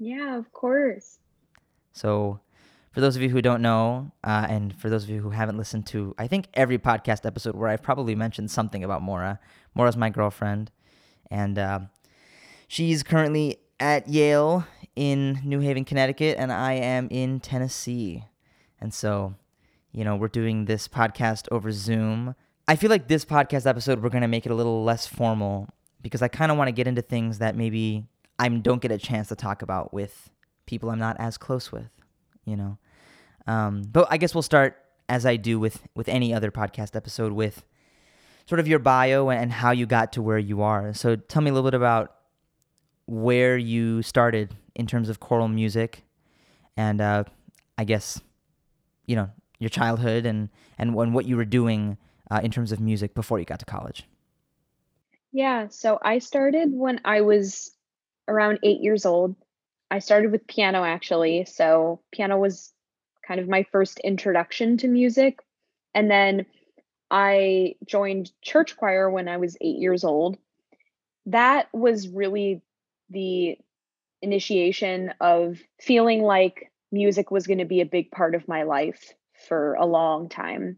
Yeah, of course. So, for those of you who don't know, uh, and for those of you who haven't listened to, I think every podcast episode where I've probably mentioned something about Mora. Mora's my girlfriend, and uh, she's currently at Yale in New Haven, Connecticut, and I am in Tennessee. And so, you know, we're doing this podcast over Zoom. I feel like this podcast episode, we're going to make it a little less formal because I kind of want to get into things that maybe I don't get a chance to talk about with people I'm not as close with, you know. Um, but I guess we'll start as I do with with any other podcast episode with sort of your bio and how you got to where you are. So tell me a little bit about where you started in terms of choral music, and uh, I guess you know your childhood and and, and what you were doing uh, in terms of music before you got to college. Yeah, so I started when I was around eight years old. I started with piano actually. So, piano was kind of my first introduction to music. And then I joined church choir when I was eight years old. That was really the initiation of feeling like music was going to be a big part of my life for a long time.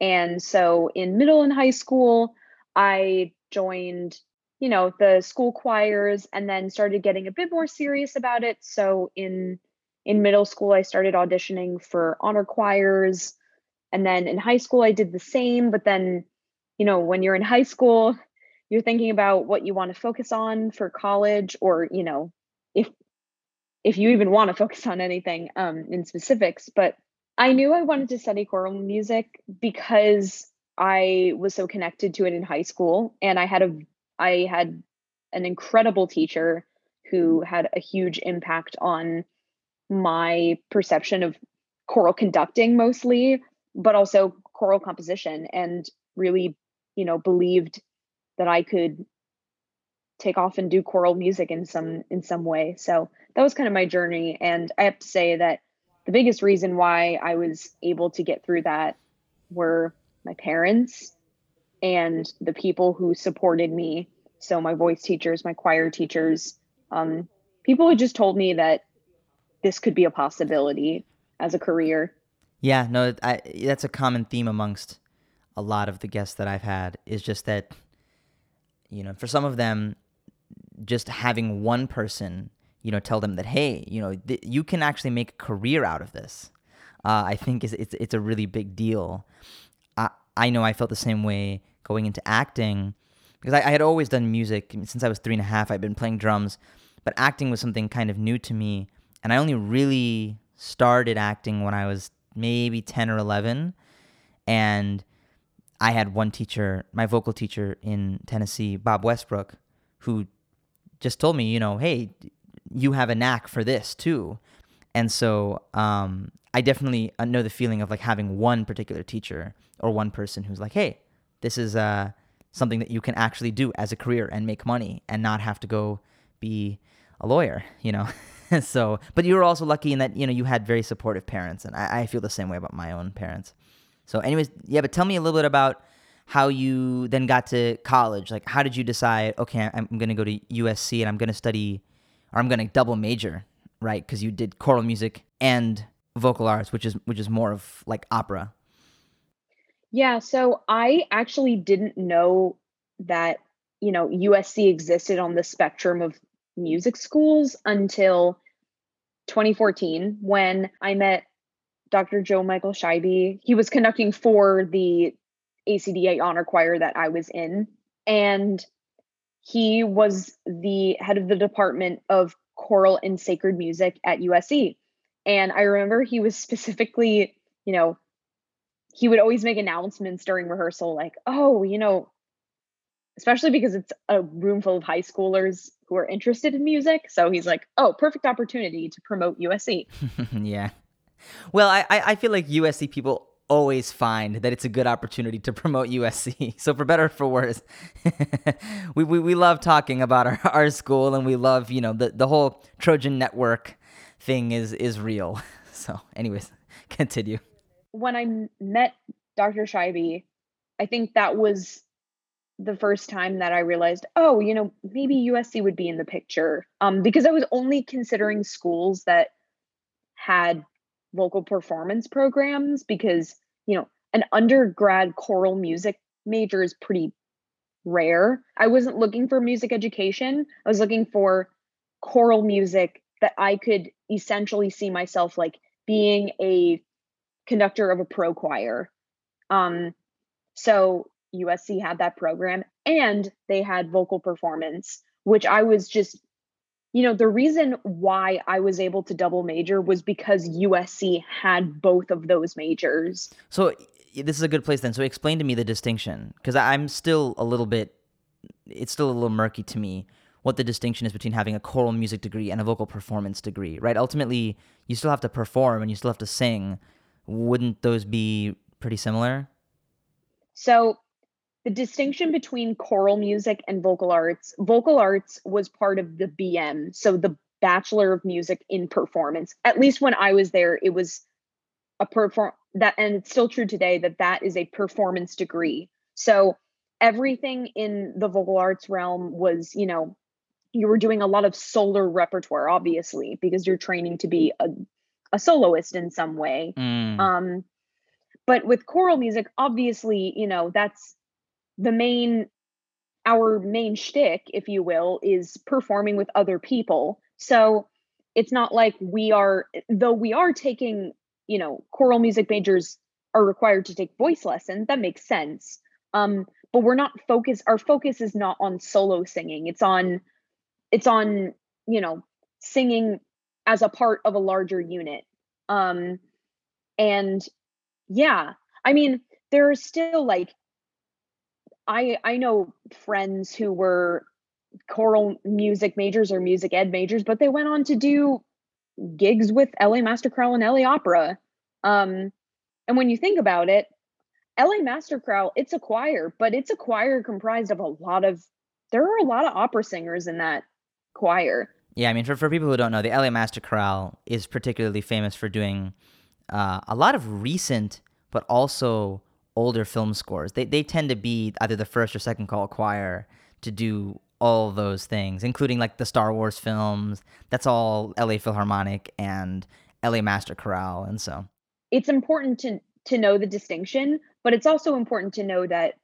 And so in middle and high school, I joined, you know, the school choirs and then started getting a bit more serious about it. So in in middle school I started auditioning for honor choirs and then in high school I did the same, but then you know, when you're in high school, you're thinking about what you want to focus on for college or, you know, if if you even want to focus on anything um in specifics, but I knew I wanted to study choral music because I was so connected to it in high school and I had a I had an incredible teacher who mm. had a huge impact on my perception of choral conducting mostly but also choral composition and really you know believed that I could take off and do choral music in some in some way. So that was kind of my journey and I have to say that the biggest reason why I was able to get through that were my parents and the people who supported me. So my voice teachers, my choir teachers, um, people who just told me that this could be a possibility as a career. Yeah, no, I, that's a common theme amongst a lot of the guests that I've had is just that, you know, for some of them, just having one person you know, tell them that hey, you know, th- you can actually make a career out of this. Uh, I think is it's it's a really big deal. I I know I felt the same way going into acting because I, I had always done music since I was three and a half. I'd been playing drums, but acting was something kind of new to me, and I only really started acting when I was maybe ten or eleven, and I had one teacher, my vocal teacher in Tennessee, Bob Westbrook, who just told me, you know, hey, you have a knack for this too. And so um, I definitely uh, know the feeling of like having one particular teacher or one person who's like, hey, this is uh, something that you can actually do as a career and make money and not have to go be a lawyer, you know? so, but you were also lucky in that, you know, you had very supportive parents. And I, I feel the same way about my own parents. So, anyways, yeah, but tell me a little bit about how you then got to college. Like, how did you decide, okay, I'm going to go to USC and I'm going to study or I'm going to double major, right? Because you did choral music and vocal arts, which is which is more of like opera. Yeah, so I actually didn't know that you know USC existed on the spectrum of music schools until 2014 when I met Dr. Jo-Michael Scheibe. He was conducting for the ACDA honor choir that I was in. And he was the head of the department of choral and sacred music at USC. And I remember he was specifically, you know, he would always make announcements during rehearsal like, oh, you know, especially because it's a room full of high schoolers who are interested in music. So he's like, oh, perfect opportunity to promote USC. yeah. Well, I, I feel like USC people always find that it's a good opportunity to promote USC. So for better or for worse, we, we, we love talking about our, our school and we love, you know, the, the whole Trojan network thing is, is real. So anyways, continue. When I met Dr. Scheibe, I think that was the first time that I realized, oh, you know, maybe USC would be in the picture. Um, because I was only considering schools that had vocal performance programs because, you know, an undergrad choral music major is pretty rare. I wasn't looking for music education. I was looking for choral music that I could essentially see myself like being a conductor of a pro choir. Um, so USC had that program and they had vocal performance, which I was just, you know, the reason why I was able to double major was because USC had both of those majors. So this is a good place then. So explain to me the distinction because I'm still a little bit, it's still a little murky to me what the distinction is between having a choral music degree and a vocal performance degree, right? Ultimately, you still have to perform and you still have to sing. Wouldn't those be pretty similar? So the distinction between choral music and vocal arts vocal arts was part of the bm so the bachelor of music in performance at least when i was there it was a perform that and it's still true today that that is a performance degree so everything in the vocal arts realm was you know you were doing a lot of solo repertoire obviously because you're training to be a, a soloist in some way Mm. um but with choral music obviously you know that's the main our main shtick, if you will, is performing with other people. So it's not like we are, though we are taking, you know, choral music majors are required to take voice lessons. That makes sense. Um, but we're not focused. Our focus is not on solo singing. It's on, it's on, you know, singing as a part of a larger unit. Um, and yeah, I mean, there are still like I I know friends who were choral music majors or music ed majors, but they went on to do gigs with LA Master Chorale and LA Opera. Um, and when you think about it, LA Master Chorale, it's a choir, but it's a choir comprised of a lot of there are a lot of opera singers in that choir. Yeah, I mean, for, for people who don't know, the LA Master Chorale is particularly famous for doing uh, a lot of recent, but also older film scores. They they tend to be either the first or second call choir to do all those things, including like the Star Wars films. That's all LA Philharmonic and LA Master Chorale, and so it's important to to know the distinction, but it's also important to know that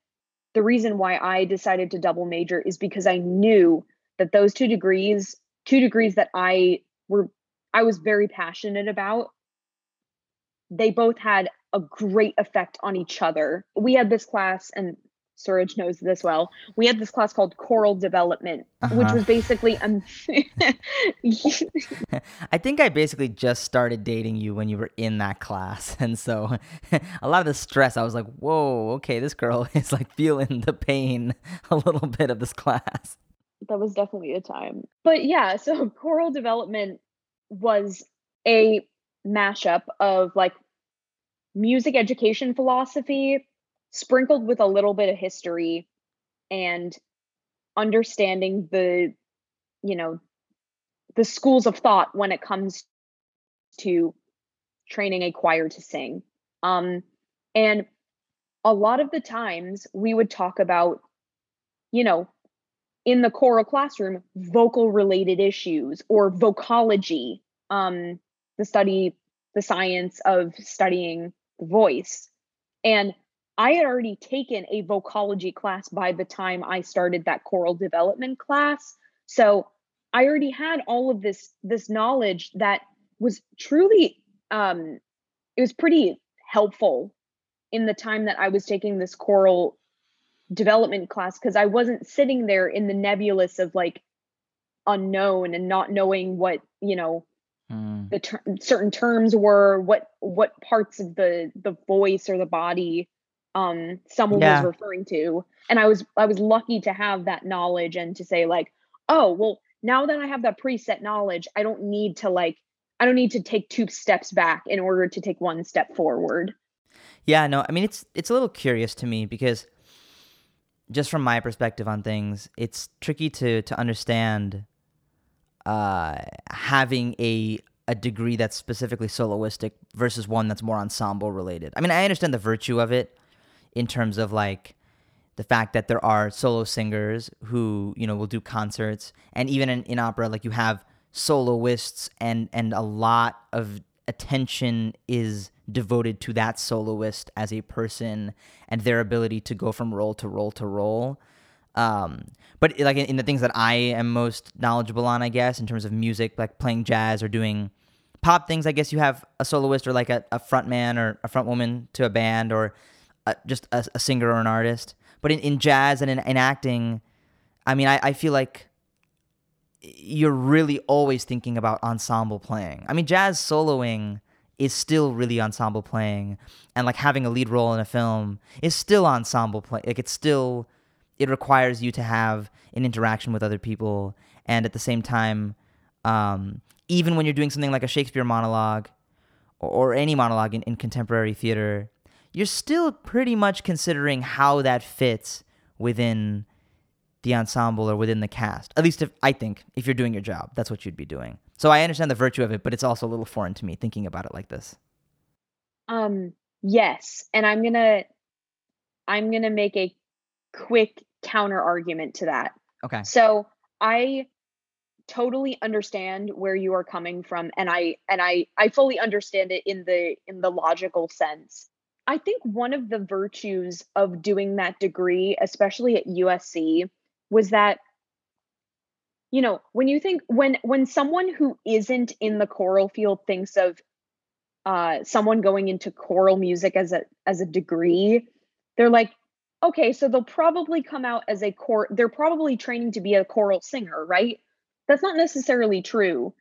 the reason why I decided to double major is because I knew that those two degrees, two degrees that I were I was very passionate about, they both had a great effect on each other. We had this class, and Suraj knows this well. We had this class called choral development, which Uh-huh. was basically um, I think I basically just started dating you when you were in that class. And so a lot of the stress, I was like, whoa, okay, this girl is like feeling the pain a little bit of this class. That was definitely a time. But yeah, so choral development was a mashup of like music education philosophy sprinkled with a little bit of history and understanding the you know the schools of thought when it comes to training a choir to sing um and a lot of the times we would talk about you know in the choral classroom vocal related issues or vocology um the study the science of studying the voice. And i had already taken a vocology class by the time i started that choral development class. So i already had all of this this knowledge that was truly um it was pretty helpful in the time that i was taking this choral development class because I wasn't sitting there in the nebulous of like unknown and not knowing what you know Hmm. the ter- certain terms were what what parts of the the voice or the body um someone Yeah. was referring to and I was I was lucky to have that knowledge and to say like oh well now that I have that preset knowledge I don't need to like I don't need to take two steps back in order to take one step forward Yeah, no, I mean it's it's a little curious to me because just from my perspective on things, it's tricky to to understand uh having a a degree that's specifically soloistic versus one that's more ensemble related. I mean, I understand the virtue of it in terms of like the fact that there are solo singers who you know will do concerts and even in, in opera like you have soloists and and a lot of attention is devoted to that soloist as a person and their ability to go from role to role to role um, but like in, in the things that i am most knowledgeable on i guess in terms of music like playing jazz or doing pop things i guess you have a soloist or like a, a front man or a front woman to a band or a, just a, a singer or an artist but in, in jazz and in, in acting, I mean, I, I feel like you're really always thinking about ensemble playing. I mean, jazz soloing is still really ensemble playing, and like having a lead role in a film is still ensemble play. Like it's still, it requires you to have an interaction with other people, and at the same time, um, even when you're doing something like a Shakespeare monologue or, or any monologue in, in contemporary theater, you're still pretty much considering how that fits within the ensemble or within the cast. At least if I think if you're doing your job, that's what you'd be doing. So I understand the virtue of it, but it's also a little foreign to me thinking about it like this. Um yes, and I'm going to I'm going to make a quick counter argument to that. Okay. So I totally understand where you are coming from and I and I I fully understand it in the in the logical sense. I think one of the virtues of doing that degree, especially at USC, was that you know, when you think when when someone who isn't in the choral field thinks of uh, someone going into choral music as a as a degree, they're like, okay, so they'll probably come out as a core. They're probably training to be a choral singer, right? That's not necessarily true.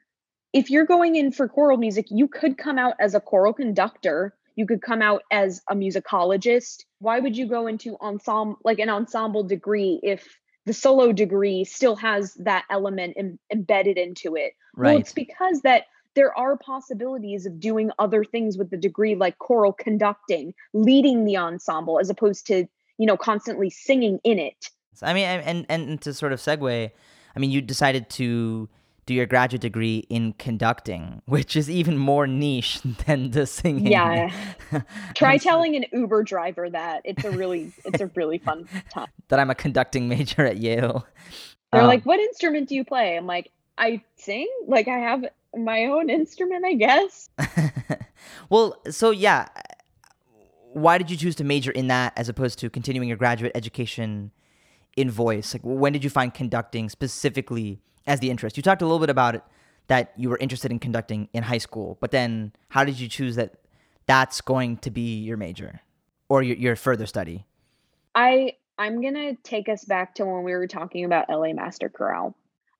If you're going in for choral music, you could come out as a choral conductor you could come out as a musicologist why would you go into ensemble like an ensemble degree if the solo degree still has that element Im- embedded into it right. well it's because that there are possibilities of doing other things with the degree like choral conducting leading the ensemble as opposed to you know constantly singing in it i mean and and to sort of segue i mean you decided to do your graduate degree in conducting, which is even more niche than the singing. Yeah. Try telling an Uber driver that. It's a really it's a really fun time. That I'm a conducting major at Yale. They're um, like, "What instrument do you play?" I'm like, "I sing. Like I have my own instrument, I guess." well, so yeah, why did you choose to major in that as opposed to continuing your graduate education in voice? Like when did you find conducting specifically as the interest. You talked a little bit about it that you were interested in conducting in high school, but then how did you choose that that's going to be your major or your, your further study? I I'm to take us back to when we were talking about LA Master Chorale.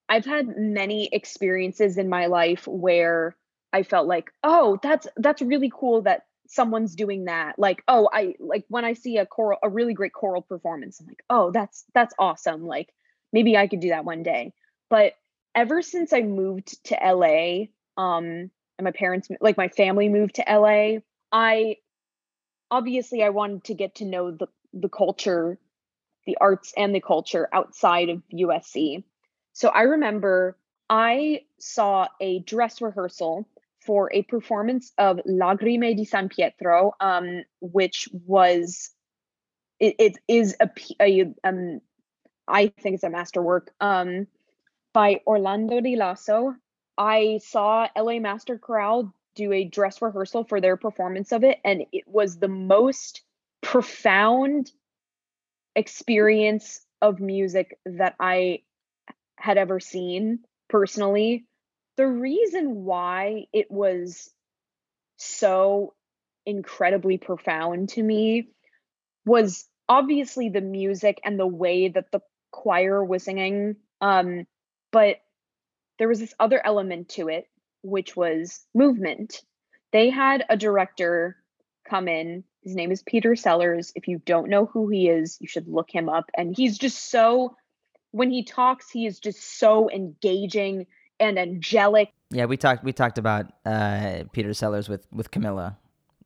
I've had many experiences in my life where I felt like, "Oh, that's that's really cool that someone's doing that." Like, "Oh, I like when I see a choral a really great choral performance, I'm like, "Oh, that's that's awesome. Like maybe I could do that one day." But ever since I moved to LA, um, and my parents, like my family moved to LA, I obviously I wanted to get to know the the culture, the arts and the culture outside of USC. So I remember I saw a dress rehearsal for a performance of Lagrime di San Pietro, um, which was it, it is a, a um, I think it's a masterwork. Um, by Orlando Di Lasso. I saw LA Master Chorale do a dress rehearsal for their performance of it, and it was the most profound experience of music that I had ever seen personally. The reason why it was so incredibly profound to me was obviously the music and the way that the choir was singing. Um, but there was this other element to it, which was movement. They had a director come in. His name is Peter Sellars. If you don't know who he is, you should look him up. And he's just so, when he talks, he is just so engaging and angelic. Yeah, we talked we talked about uh, Peter Sellars with with Camilla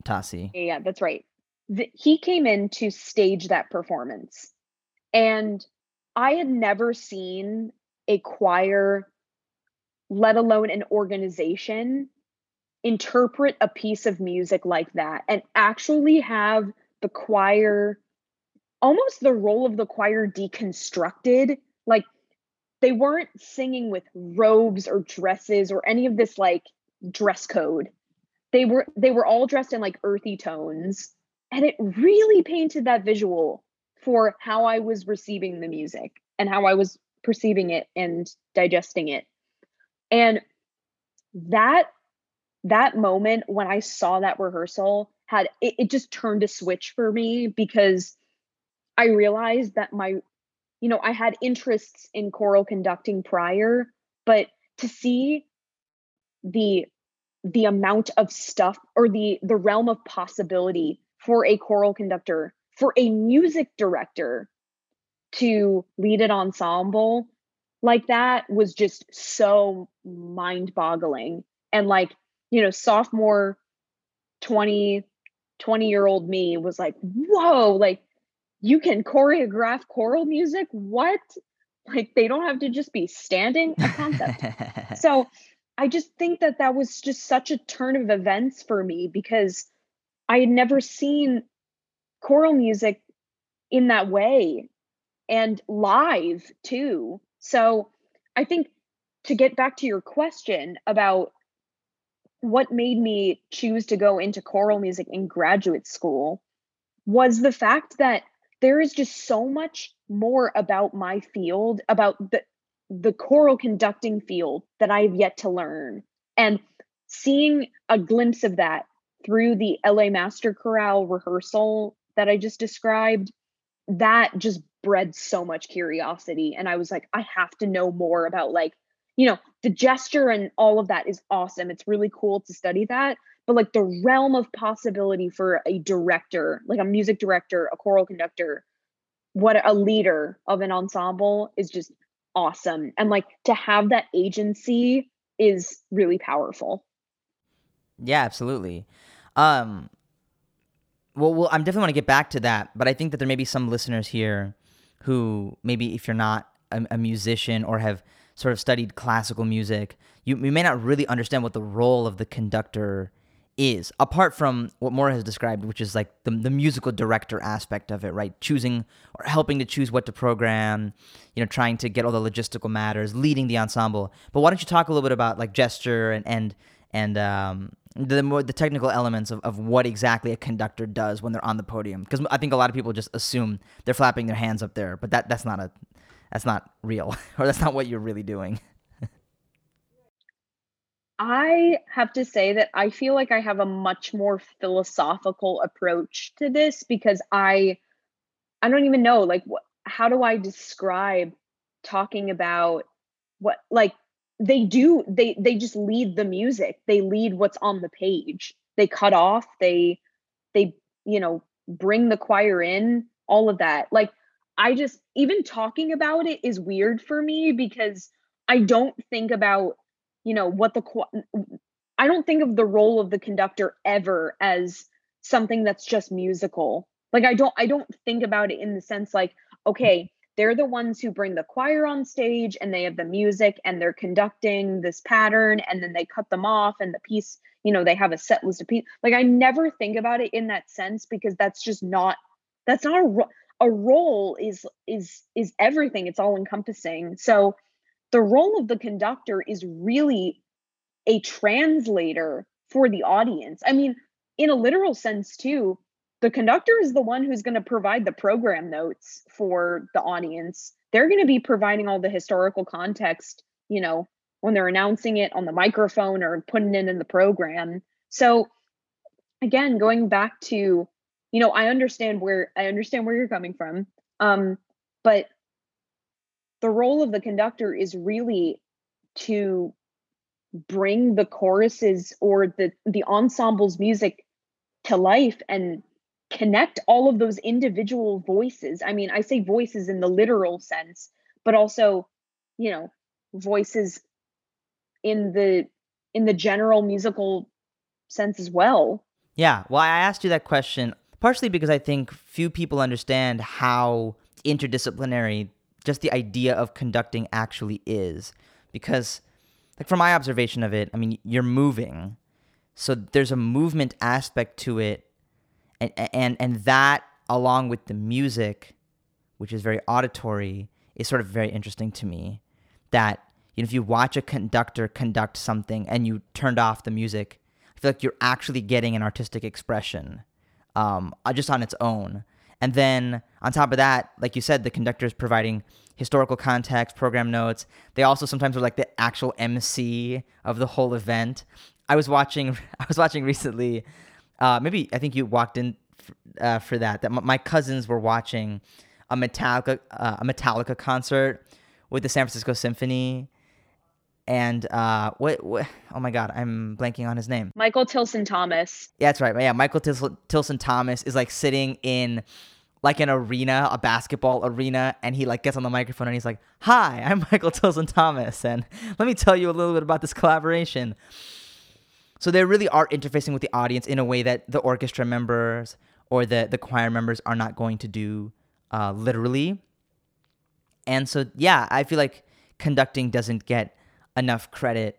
Tassi. Yeah, that's right. The, he came in to stage that performance, and I had never seen a choir, let alone an organization, interpret a piece of music like that and actually have the choir almost the role of the choir deconstructed. Like they weren't singing with robes or dresses or any of this like dress code. They were they were all dressed in like earthy tones and it really painted that visual for how I was receiving the music and how I was perceiving it and digesting it. And that that moment when I saw that rehearsal had it, it just turned a switch for me because I realized that my you know, I had interests in choral conducting prior, but to see the the amount of stuff or the the realm of possibility for a choral conductor, for a music director to lead an ensemble like that was just so mind boggling. And like, you know, sophomore 20, 20 year old me was like, whoa, like you can choreograph choral music? What? Like they don't have to just be standing a concept. so I just think that that was just such a turn of events for me because I had never seen choral music in that way and live too. So I think to get back to your question about what made me choose to go into choral music in graduate school was the fact that there is just so much more about my field, about the the choral conducting field that I have yet to learn. And seeing a glimpse of that through the LA Master Chorale rehearsal that I just described, that just bred so much curiosity. And I was like, I have to know more about like, you know, the gesture and all of that is awesome. It's really cool to study that. But like the realm of possibility for a director, like a music director, a choral conductor, what a leader of an ensemble is just awesome. And like to have that agency is really powerful. Yeah, absolutely. Um well, well I'm definitely want to get back to that, but I think that there may be some listeners here who maybe if you're not a, a musician or have sort of studied classical music, you, you may not really understand what the role of the conductor is apart from what Maura has described, which is like the, the musical director aspect of it, right? Choosing or helping to choose what to program, you know, trying to get all the logistical matters, leading the ensemble. But why don't you talk a little bit about like gesture and and and um, the more the technical elements of, of what exactly a conductor does when they're on the podium? Because I think a lot of people just assume they're flapping their hands up there, but that that's not a that's not real, or that's not what you're really doing. I have to say that I feel like I have a much more philosophical approach to this because I I don't even know like what how do I describe talking about what like they do they they just lead the music. They lead what's on the page. They cut off, they they you know bring the choir in, all of that. Like I just even talking about it is weird for me because I don't think about you know what the i don't think of the role of the conductor ever as something that's just musical like i don't i don't think about it in the sense like okay they're the ones who bring the choir on stage and they have the music and they're conducting this pattern and then they cut them off and the piece you know they have a set list of people like i never think about it in that sense because that's just not that's not a, ro- a role is is is everything it's all encompassing so the role of the conductor is really a translator for the audience. I mean, in a literal sense, too, the conductor is the one who's going to provide the program notes for the audience. They're going to be providing all the historical context, you know, when they're announcing it on the microphone or putting it in the program. So, again, going back to, you know, I understand where I understand where you're coming from. Um, but the role of the conductor is really to bring the choruses or the the ensemble's music to life and connect all of those individual voices. I mean i say voices in the literal sense but also you know voices in the in the general musical sense as well. Yeah. Well i asked you that question partially because i think few people understand how interdisciplinary just the idea of conducting actually is because like from my observation of it i mean you're moving. So there's a movement aspect to it and and and that along with the music, which is very auditory, is sort of very interesting to me. That you know, if you watch a conductor conduct something and you turned off the music, I feel like you're actually getting an artistic expression um, uh, just on its own. And then on top of that, like you said, the conductor is providing historical context, program notes. They also sometimes are like the actual MC of the whole event. I was watching, I was watching recently. Uh, maybe I think you walked in uh, for that. That my cousins were watching a Metallica, uh, a Metallica concert with the San Francisco Symphony, and uh, what, what? Oh my God, I'm blanking on his name. Michael Tilson Thomas. Yeah, that's right. Yeah, Michael Tilson, Tilson Thomas is like sitting in like an arena, a basketball arena, and he like gets on the microphone and he's like, "Hi, I'm Michael Tilson Thomas, and let me tell you a little bit about this collaboration." So they really are interfacing with the audience in a way that the orchestra members or the the choir members are not going to do uh, literally. And so, yeah, I feel like conducting doesn't get enough credit,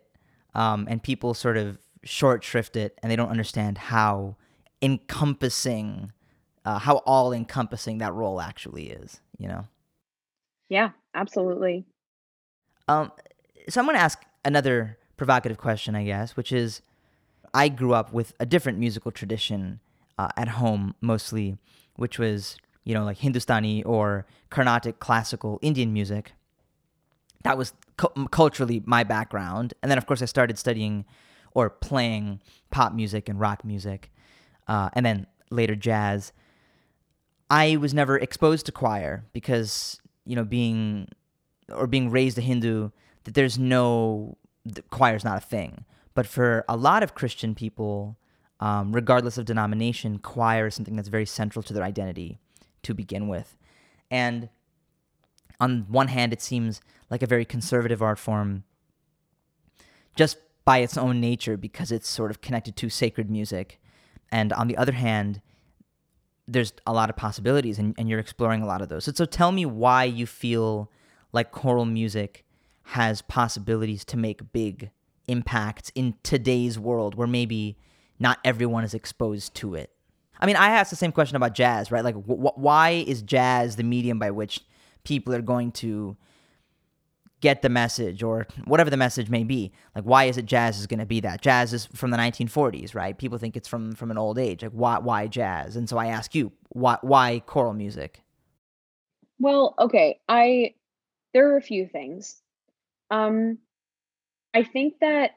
um, and people sort of short shrift it, and they don't understand how encompassing, uh, how all encompassing that role actually is. You know? Yeah, absolutely. Um, so I'm going to ask another provocative question, I guess, which is, I grew up with a different musical tradition uh, at home mostly, which was you know like Hindustani or Carnatic classical Indian music. That was cu- culturally my background, and then of course I started studying or playing pop music and rock music, uh, and then later jazz. I was never exposed to choir because you know being or being raised a Hindu that there's no the choir's not a thing. But for a lot of Christian people, um, regardless of denomination, choir is something that's very central to their identity to begin with. And on one hand, it seems like a very conservative art form just by its own nature because it's sort of connected to sacred music. And on the other hand, there's a lot of possibilities and, and you're exploring a lot of those. So, so tell me why you feel like choral music has possibilities to make big impacts in today's world where maybe not everyone is exposed to it. I mean, I asked the same question about jazz, right? Like, wh- why is jazz the medium by which people are going to get the message or whatever the message may be? Like, why is it jazz is going to be that? Jazz is from the 1940s, right? People think it's from from an old age. Like, why why jazz? And so I ask you, why why choral music? Well, okay, I there are a few things. Um, I think that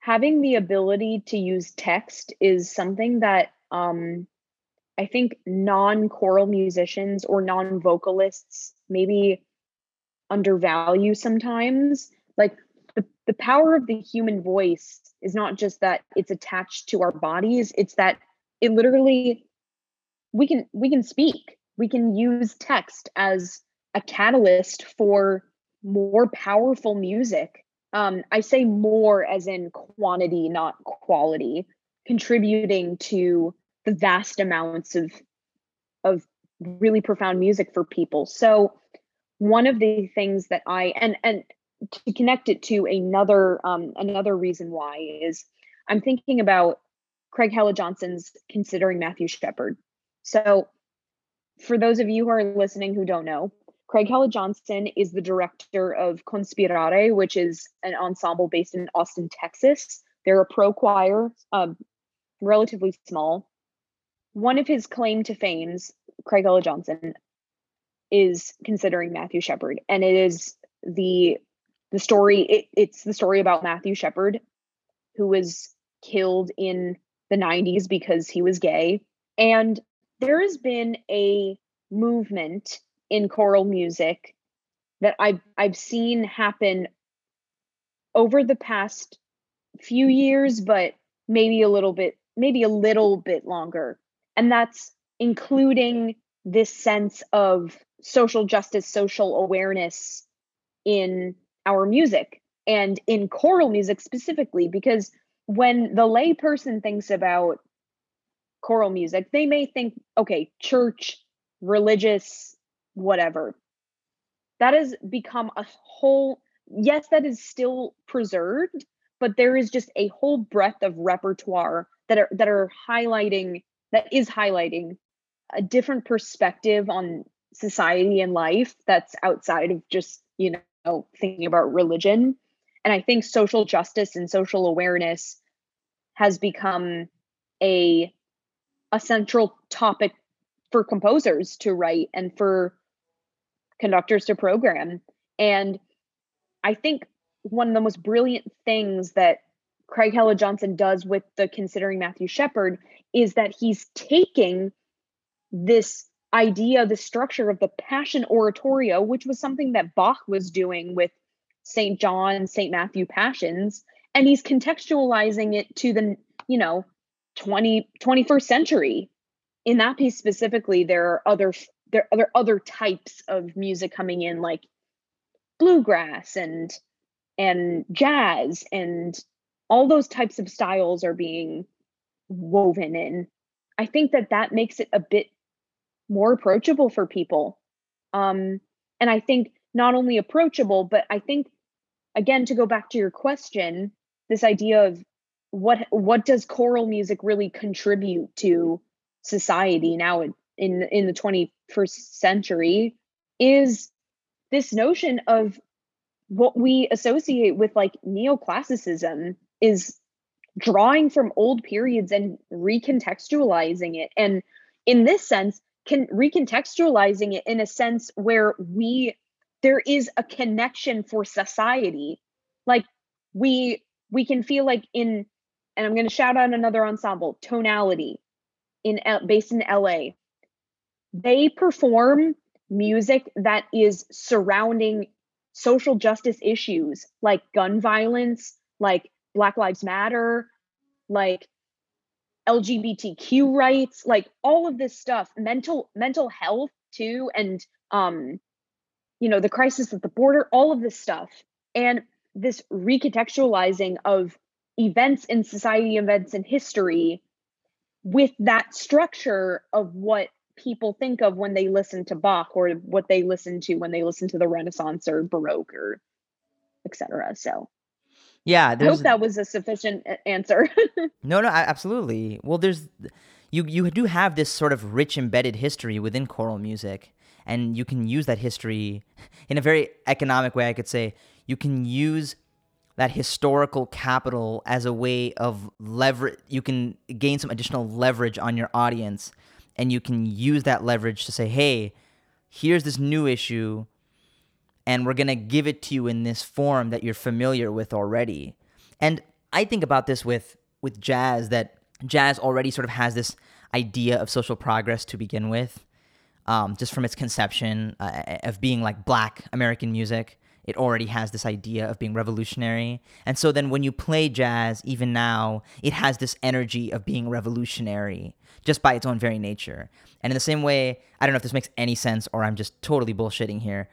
having the ability to use text is something that um, I think non choral musicians or non vocalists maybe undervalue sometimes. Like the, the power of the human voice is not just that it's attached to our bodies, it's that it literally we can we can speak. We can use text as a catalyst for more powerful music um, I say more as in quantity, not quality, contributing to the vast amounts of of really profound music for people. So one of the things that I and and to connect it to another um, another reason why is I'm thinking about Craig Hella Johnson's considering Matthew Shepard. So for those of you who are listening who don't know, Craig Hella Johnson is the director of Conspirare, which is an ensemble based in Austin, Texas. They're a pro choir, um, relatively small. One of his claim to fames, Craig Hella Johnson, is considering Matthew Shepard, and it is the the story. It, it's the story about Matthew Shepard, who was killed in the 90s because he was gay, and there has been a movement in choral music that I've I've seen happen over the past few mm-hmm. years, but maybe a little bit, maybe a little bit longer. And that's including this sense of social justice, social awareness in our music and in choral music specifically, because when the lay person thinks about choral music, they may think, okay, church, religious, whatever. That has become a whole, yes, that is still preserved, but there is just a whole breadth of repertoire that are that are highlighting that is highlighting a different perspective on society and life that's outside of just, you know, thinking about religion. And I think social justice and social awareness has become a a central topic for composers to write and for conductors to program. And I think one of the most brilliant things that Craig Hella Johnson does with the Considering Matthew Shepard is that he's taking this idea, the structure of the Passion Oratorio, which was something that Bach was doing with St. John, St. Matthew Passions, and he's contextualizing it to the, you know, 20, 21st century. In that piece specifically, there are other there are other types of music coming in like bluegrass and and jazz and all those types of styles are being woven in. I think that that makes it a bit more approachable for people. Um and i think not only approachable but i think again to go back to your question this idea of what what does choral music really contribute to society now in in, the 21st century is this notion of what we associate with like neoclassicism is drawing from old periods and recontextualizing it. And in this sense can recontextualizing it in a sense where we there is a connection for society. Like we we can feel like in and i'm going to shout out another ensemble tonality in based in la they perform music that is surrounding social justice issues like gun violence, like Black Lives Matter, like LGBTQ rights, like all of this stuff, mental mental health too and um you know, the crisis at the border, all of this stuff. And this recontextualizing of events in society, events in history with that structure of what people think of when they listen to Bach or what they listen to when they listen to the Renaissance or Baroque or etc. So yeah, I hope that was a sufficient uh, answer. no, no, absolutely. Well, there's you you do have this sort of rich embedded history within choral music, and you can use that history in a very economic way. I could say you can use that historical capital as a way of leverage. You can gain some additional leverage on your audience and you can use that leverage to say, hey, here's this new issue, and we're going to give it to you in this form that you're familiar with already. And I think about this with, with jazz, that jazz already sort of has this idea of social progress to begin with, um, just from its conception uh, of being like black American music. It already has this idea of being revolutionary. And so then when you play jazz, even now, it has this energy of being revolutionary just by its own very nature. And in the same way, I don't know if this makes any sense or I'm just totally bullshitting here,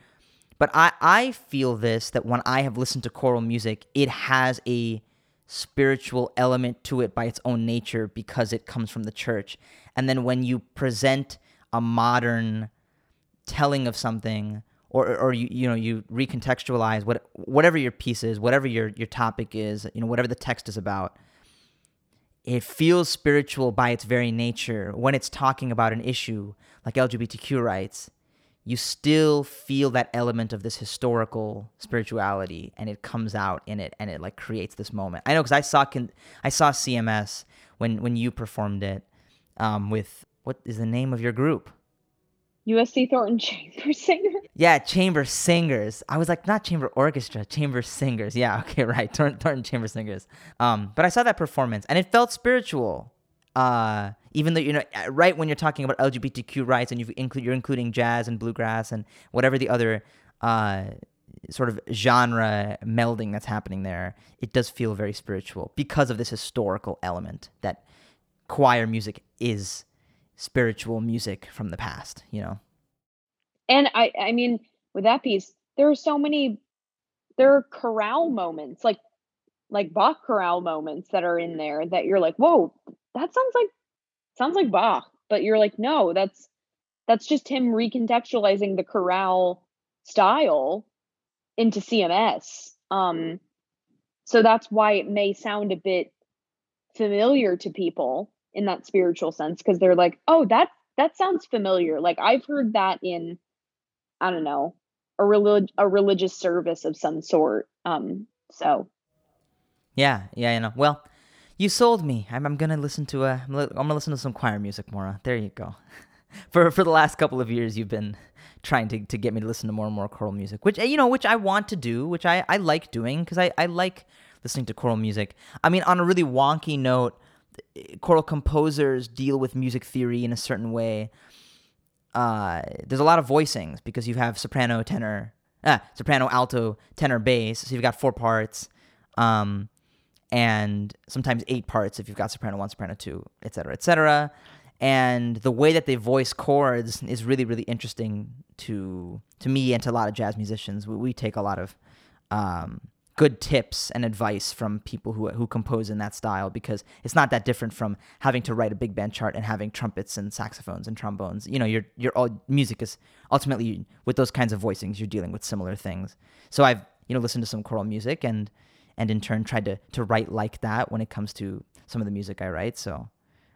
but I, I feel this that when I have listened to choral music, it has a spiritual element to it by its own nature because it comes from the church. And then when you present a modern telling of something, or, or you you know you recontextualize what whatever your piece is, whatever your your topic is, you know whatever the text is about, it feels spiritual by its very nature. When it's talking about an issue like LGBTQ rights, you still feel that element of this historical spirituality and it comes out in it and it like creates this moment. I know cuz I saw I saw CMS when when you performed it um, with what is the name of your group? USC Thornton Chamber Singers. Yeah, Chamber Singers. I was like, not Chamber Orchestra, Chamber Singers. Yeah, okay, right. Thornton, Thornton Chamber Singers. Um, but I saw that performance and it felt spiritual. Uh, even though you know, uh, right when you're talking about LGBTQ rights and you include you're including jazz and bluegrass and whatever the other uh, sort of genre melding that's happening there, it does feel very spiritual because of this historical element that choir music is spiritual music from the past, you know. And I I mean, with that piece, there are so many there are chorale moments, like like Bach chorale moments that are in there that you're like, whoa, that sounds like sounds like Bach. But you're like, no, that's that's just him recontextualizing the chorale style into CMS. Um, so that's why it may sound a bit familiar to people in that spiritual sense because they're like, oh, that that sounds familiar. Like I've heard that in I don't know, a relig- a religious service of some sort. Um so Yeah, yeah, you know. Well, you sold me. I'm, I'm gonna listen to a. I'm, li- I'm gonna listen to some choir music, Mora. There you go. for for the last couple of years, you've been trying to, to get me to listen to more and more choral music, which you know, which I want to do, which I I like doing because I I like listening to choral music. I mean, on a really wonky note, choral composers deal with music theory in a certain way. Uh, there's a lot of voicings because you have soprano, tenor, ah, soprano, alto, tenor, bass. So you've got four parts. Um, and sometimes eight parts if you've got soprano one, soprano two, et cetera, et cetera. And the way that they voice chords is really, really interesting to to me and to a lot of jazz musicians. We, we take a lot of um, good tips and advice from people who who compose in that style because it's not that different from having to write a big band chart and having trumpets and saxophones and trombones. You know, your your all music is ultimately with those kinds of voicings, you're dealing with similar things. So I've you know listened to some choral music and and in turn tried to to write like that when it comes to some of the music I write. So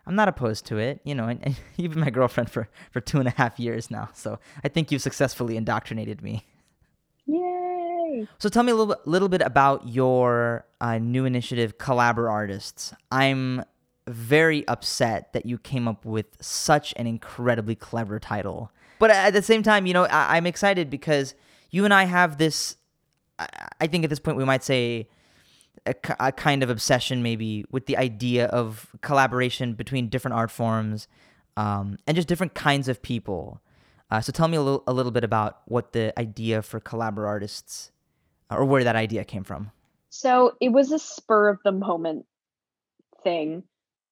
I'm not opposed to it, you know. And, and you've been my girlfriend for for two and a half years now, so I think you've successfully indoctrinated me. So tell me a little bit, little bit about your uh, new initiative, Collabor Artists. I'm very upset that you came up with such an incredibly clever title, but at the same time, you know, I, I'm excited because you and I have this. I, I think at this point we might say a, a, kind of obsession maybe with the idea of collaboration between different art forms um, and just different kinds of people. Uh, so tell me a little, a little bit about what the idea for Collabor Artists or where that idea came from. So it was a spur of the moment thing.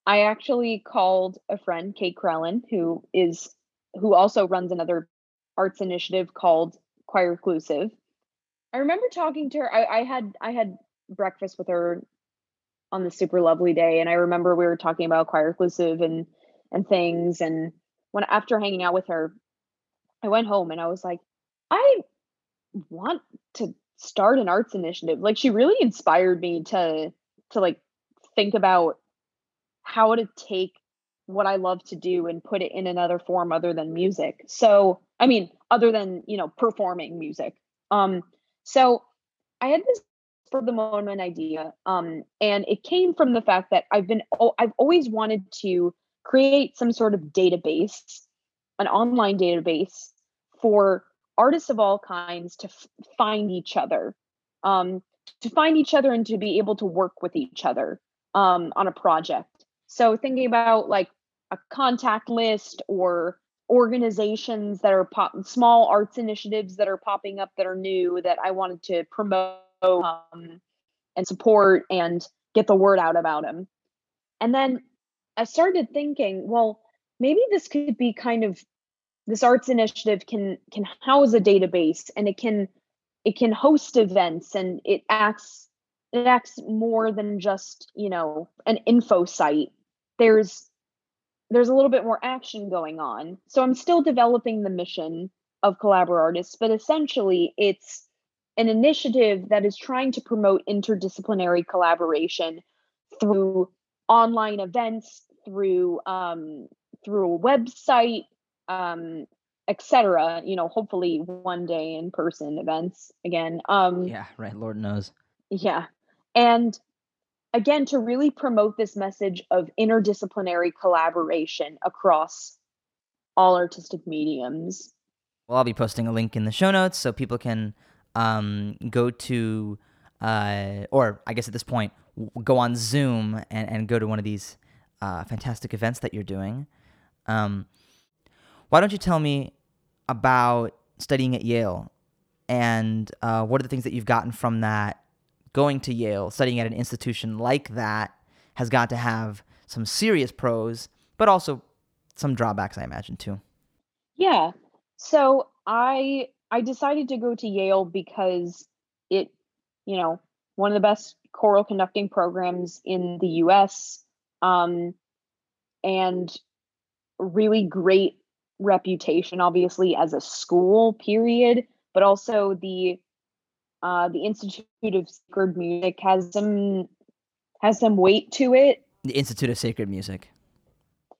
I actually called a friend, Kate Krellen, who is who also runs another arts initiative called Choir Inclusive. I remember talking to her. I, I had I had breakfast with her on the super lovely day and i remember we were talking about choir inclusive and and things and when after hanging out with her i went home and i was like i want to start an arts initiative like she really inspired me to to like think about how to take what i love to do and put it in another form other than music. So i mean other than you know performing music. Um so i had this for the moment idea um, and it came from the fact that i've been oh, i've always wanted to create some sort of database an online database for artists of all kinds to f- find each other um, to find each other and to be able to work with each other um, on a project so thinking about like a contact list or organizations that are pop small arts initiatives that are popping up that are new that i wanted to promote um, and support and get the word out about them. And then I started thinking, well, maybe this could be kind of this arts initiative can can house a database and it can it can host events and it acts it acts more than just you know an info site. There's there's a little bit more action going on. So i'm still developing the mission of Collabor Artists but essentially it's an initiative that is trying to promote interdisciplinary collaboration through online events, through um, through a website, um, etc. You know, hopefully one day in person events again. Um, yeah, right. Lord knows. Yeah, and again to really promote this message of interdisciplinary collaboration across all artistic mediums. Well, I'll be posting a link in the show notes so people can um, go to, uh, or I guess at this point, go on Zoom and, and go to one of these uh, fantastic events that you're doing. Um, why don't you tell me about studying at Yale and uh, what are the things that you've gotten from that? Going to Yale, studying at an institution like that has got to have some serious pros, but also some drawbacks, I imagine, too. Yeah. So I I decided to go to Yale because it, you know, one of the best choral conducting programs in the US um, and really great reputation obviously as a school period but also the uh, the institute of sacred music has some has some weight to it the institute of sacred music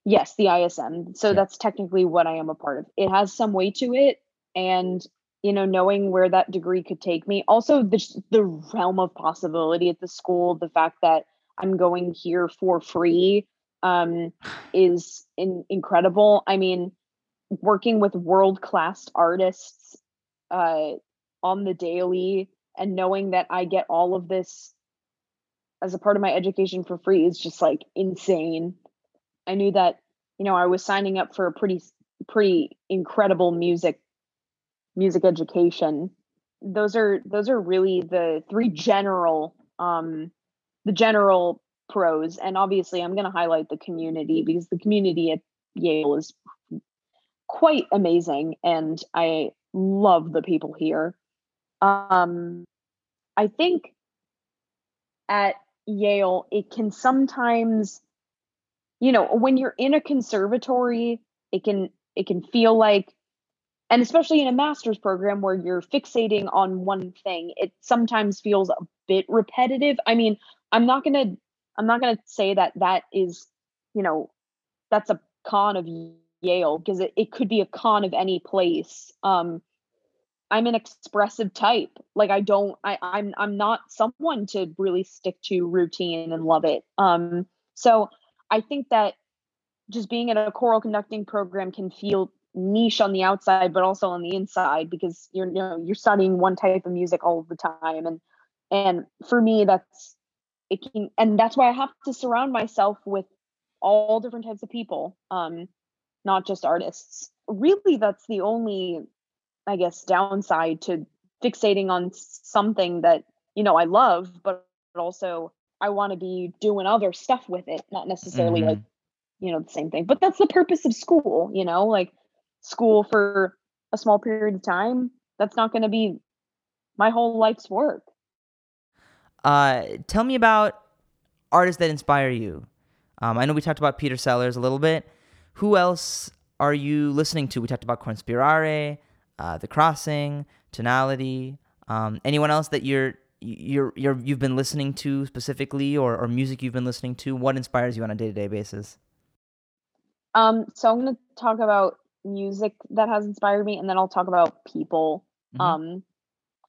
Yes, the ISM. So Yeah. that's technically what I am a part of. It has some weight to it, and you know, knowing where that degree could take me. Also, the the realm of possibility at the school, the fact that I'm going here for free, um, is in- incredible. I mean, working with world class artists uh, on the daily, and knowing that I get all of this as a part of my education for free is just like insane. I knew that, you know, I was signing up for a pretty pretty incredible music music education. Those are those are really the three general um the general pros and obviously I'm going to highlight the community because the community at Yale is quite amazing and I love the people here. Um I think at Yale it can sometimes you know when you're in a conservatory it can it can feel like and especially in a master's program where you're fixating on one thing it sometimes feels a bit repetitive i mean i'm not to i'm not to say that that is you know that's a con of yale because it, it could be a con of any place. Um i'm an expressive type. Like i don't i i'm i'm not someone to really stick to routine and love it. Um so i think that just being in a choral conducting program can feel niche on the outside but also on the inside because you're you know you're studying one type of music all the time. And and for me that's it can and that's why i have to surround myself with all different types of people. Um not just artists really that's the only i guess downside to fixating on something that you know i love but also i want to be doing other stuff with it not necessarily like Mhm. you know the same thing but that's the purpose of school you know like school for a small period of time that's not going to be my whole life's work Uh, tell me about artists that inspire you. Um, I know we talked about Peter Sellars a little bit. Who else are you listening to? We talked about Conspirare, uh, The Crossing, Tonality. Um, anyone else that you're you're you're you've been listening to specifically, or or music you've been listening to? What inspires you on a day to day basis? um so i'm going to talk about music that has inspired me and then i'll talk about people Mhm. um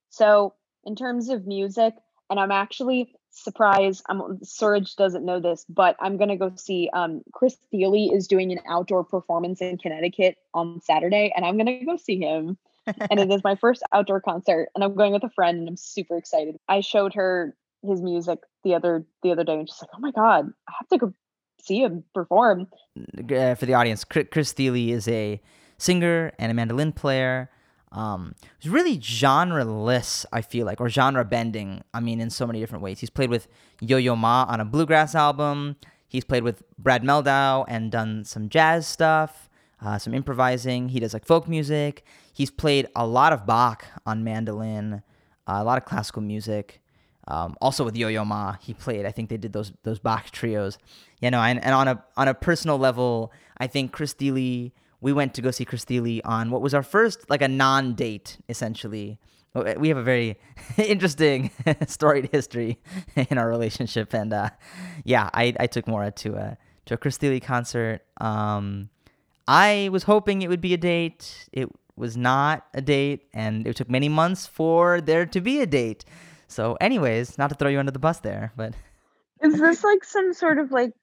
so in terms of music and i'm actually surprised i'm Suraj doesn't know this but i'm going to go see um chris Thile is doing an outdoor performance in connecticut on saturday and i'm going to go see him. And it is my first outdoor concert and i'm going with a friend and i'm super excited. I showed her his music the other the other day and she's like oh my god i have to go see him perform. Uh, for the audience, Chris Thile is a singer and a mandolin player. Um, he's really genreless, I feel like, or genre bending. I mean, in so many different ways. He's played with Yo Yo Ma on a bluegrass album. He's played with Brad Mehldau and done some jazz stuff, uh, some improvising. He does like folk music. He's played a lot of Bach on mandolin, uh, a lot of classical music. Um, also with Yo-Yo Ma, he played. I think they did those those Bach trios. You know, and, and on a on a personal level, I think Chris Thile. We went to go see Chris Thile on what was our first like a non-date essentially. We have a very interesting storied history in our relationship, and uh, yeah, I, I took Mora to a to a Chris Thile concert. Um, I was hoping it would be a date. It was not a date, and it took many months for there to be a date. So, anyways, not to throw you under the bus there, but is this like some sort of like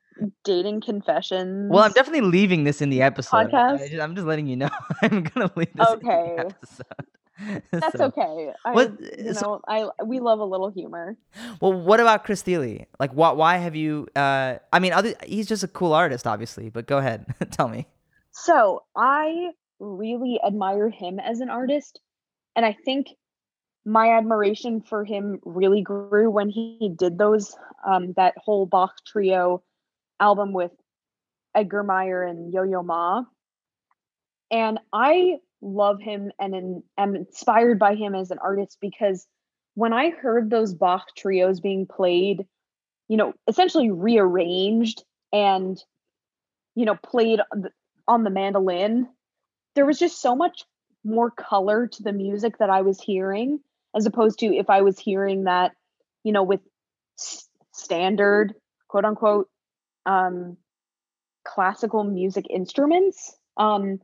dating confessions well, I'm definitely leaving this in the episode. I podcast just, I'm just letting you know I'm gonna leave this Okay. in the episode. that's So, okay i what- you so- know i we love a little humor Well, what about Chris Thile? Like, why, why have you? Uh, I mean, other, he's just a cool artist, obviously. But go ahead, tell me. So I really admire him as an artist. And I think my admiration for him really grew when he did those, um, that whole Bach trio album with Edgar Meyer and Yo Yo Ma. And I love him and am inspired by him as an artist because when I heard those Bach trios being played, you know, essentially rearranged and, you know, played on the- mandolin, there was just so much more color to the music that I was hearing as opposed to if I was hearing that, you know, with standard, quote unquote, um, classical music instruments. Um,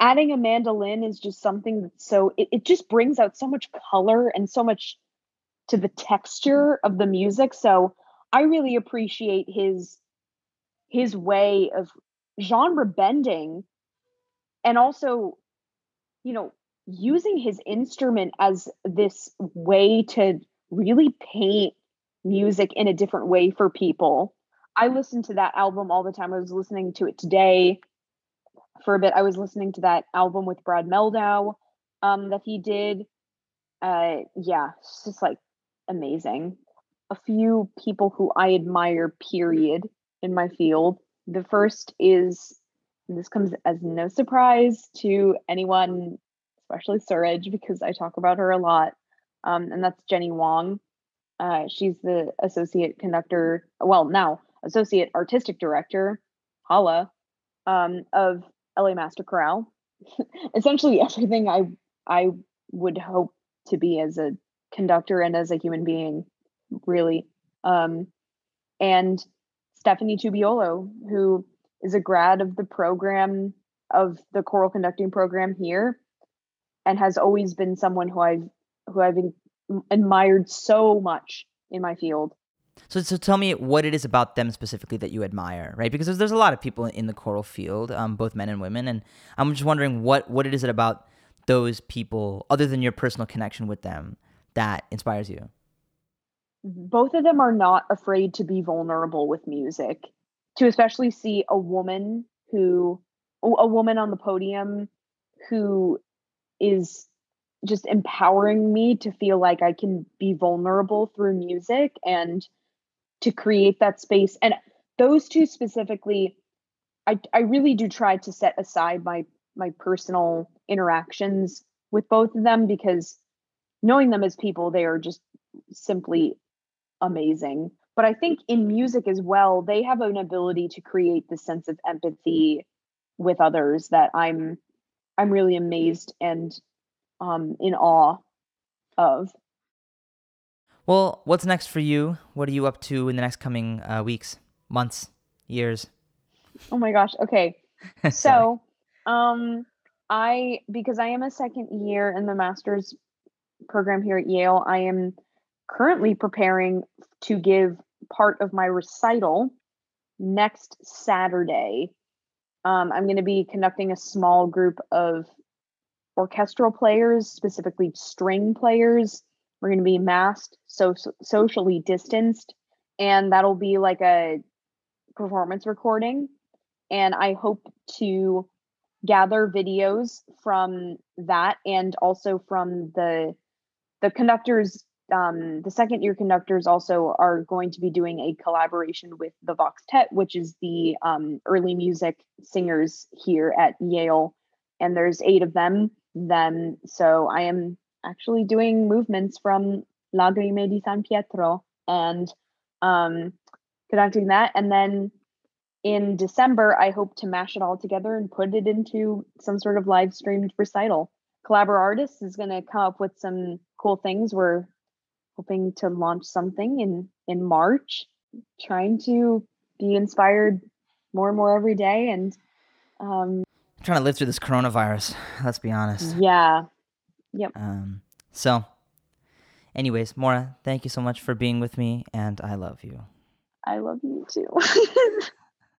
adding a mandolin is just something that's so it, it just brings out so much color and so much to the texture of the music. So I really appreciate his his way of genre bending and also you know using his instrument as this way to really paint music in a different way for people. I listen to that album all the time. I was listening to it today for a bit. I was listening to that album with Brad Mehldau um, that he did. Uh, yeah, it's just like amazing. A few people who I admire, period, in my field. The first is, this comes as no surprise to anyone, especially Suraj, because I talk about her a lot, um, and that's Jenny Wong. Uh, she's the associate conductor, well, now associate artistic director, Hala, um, of LA Master Chorale. Essentially, everything I I would hope to be as a conductor and as a human being, really. Um, and Stephanie Tubiolo, who is a grad of the program of the choral conducting program here, and has always been someone who I've who I've admired so much in my field. So, so tell me what it is about them specifically that you admire, right? Because there's, there's a lot of people in the choral field, um, both men and women, and I'm just wondering what what it is about those people, other than your personal connection with them, that inspires you. Both of them are not afraid to be vulnerable with music. To especially see a woman who, a woman on the podium, who is just empowering me to feel like I can be vulnerable through music and to create that space. And those two specifically, I I really do try to set aside my my personal interactions with both of them because knowing them as people, they are just simply amazing. But I think in music as well, they have an ability to create this sense of empathy with others that I'm I'm really amazed and um, in awe of. Well, what's next for you? What are you up to in the next coming uh, weeks, months, years? Oh my gosh. Okay. so, um, I because I am a second year in the master's program here at Yale, I am currently preparing to give part of my recital next Saturday. Um, I'm going to be conducting a small group of orchestral players, specifically string players. We're going to be masked, so, so socially distanced, and that'll be like a performance recording. And I hope to gather videos from that and also from the the conductors um, the second year conductors also are going to be doing a collaboration with the Voxtet, which is the um, early music singers here at Yale. And there's eight of them then so I am actually doing movements from Lagrime di San Pietro and um, conducting that. And then in December, I hope to mash it all together and put it into some sort of live streamed recital. Collabor Artists is going to come up with some cool things. We're hoping to launch something in in March, trying to be inspired more and more every day and um, I'm trying to live through this coronavirus. Let's be honest. Yeah. Yep. Um. So, anyways, Mora, thank you so much for being with me, and I love you. I love you too.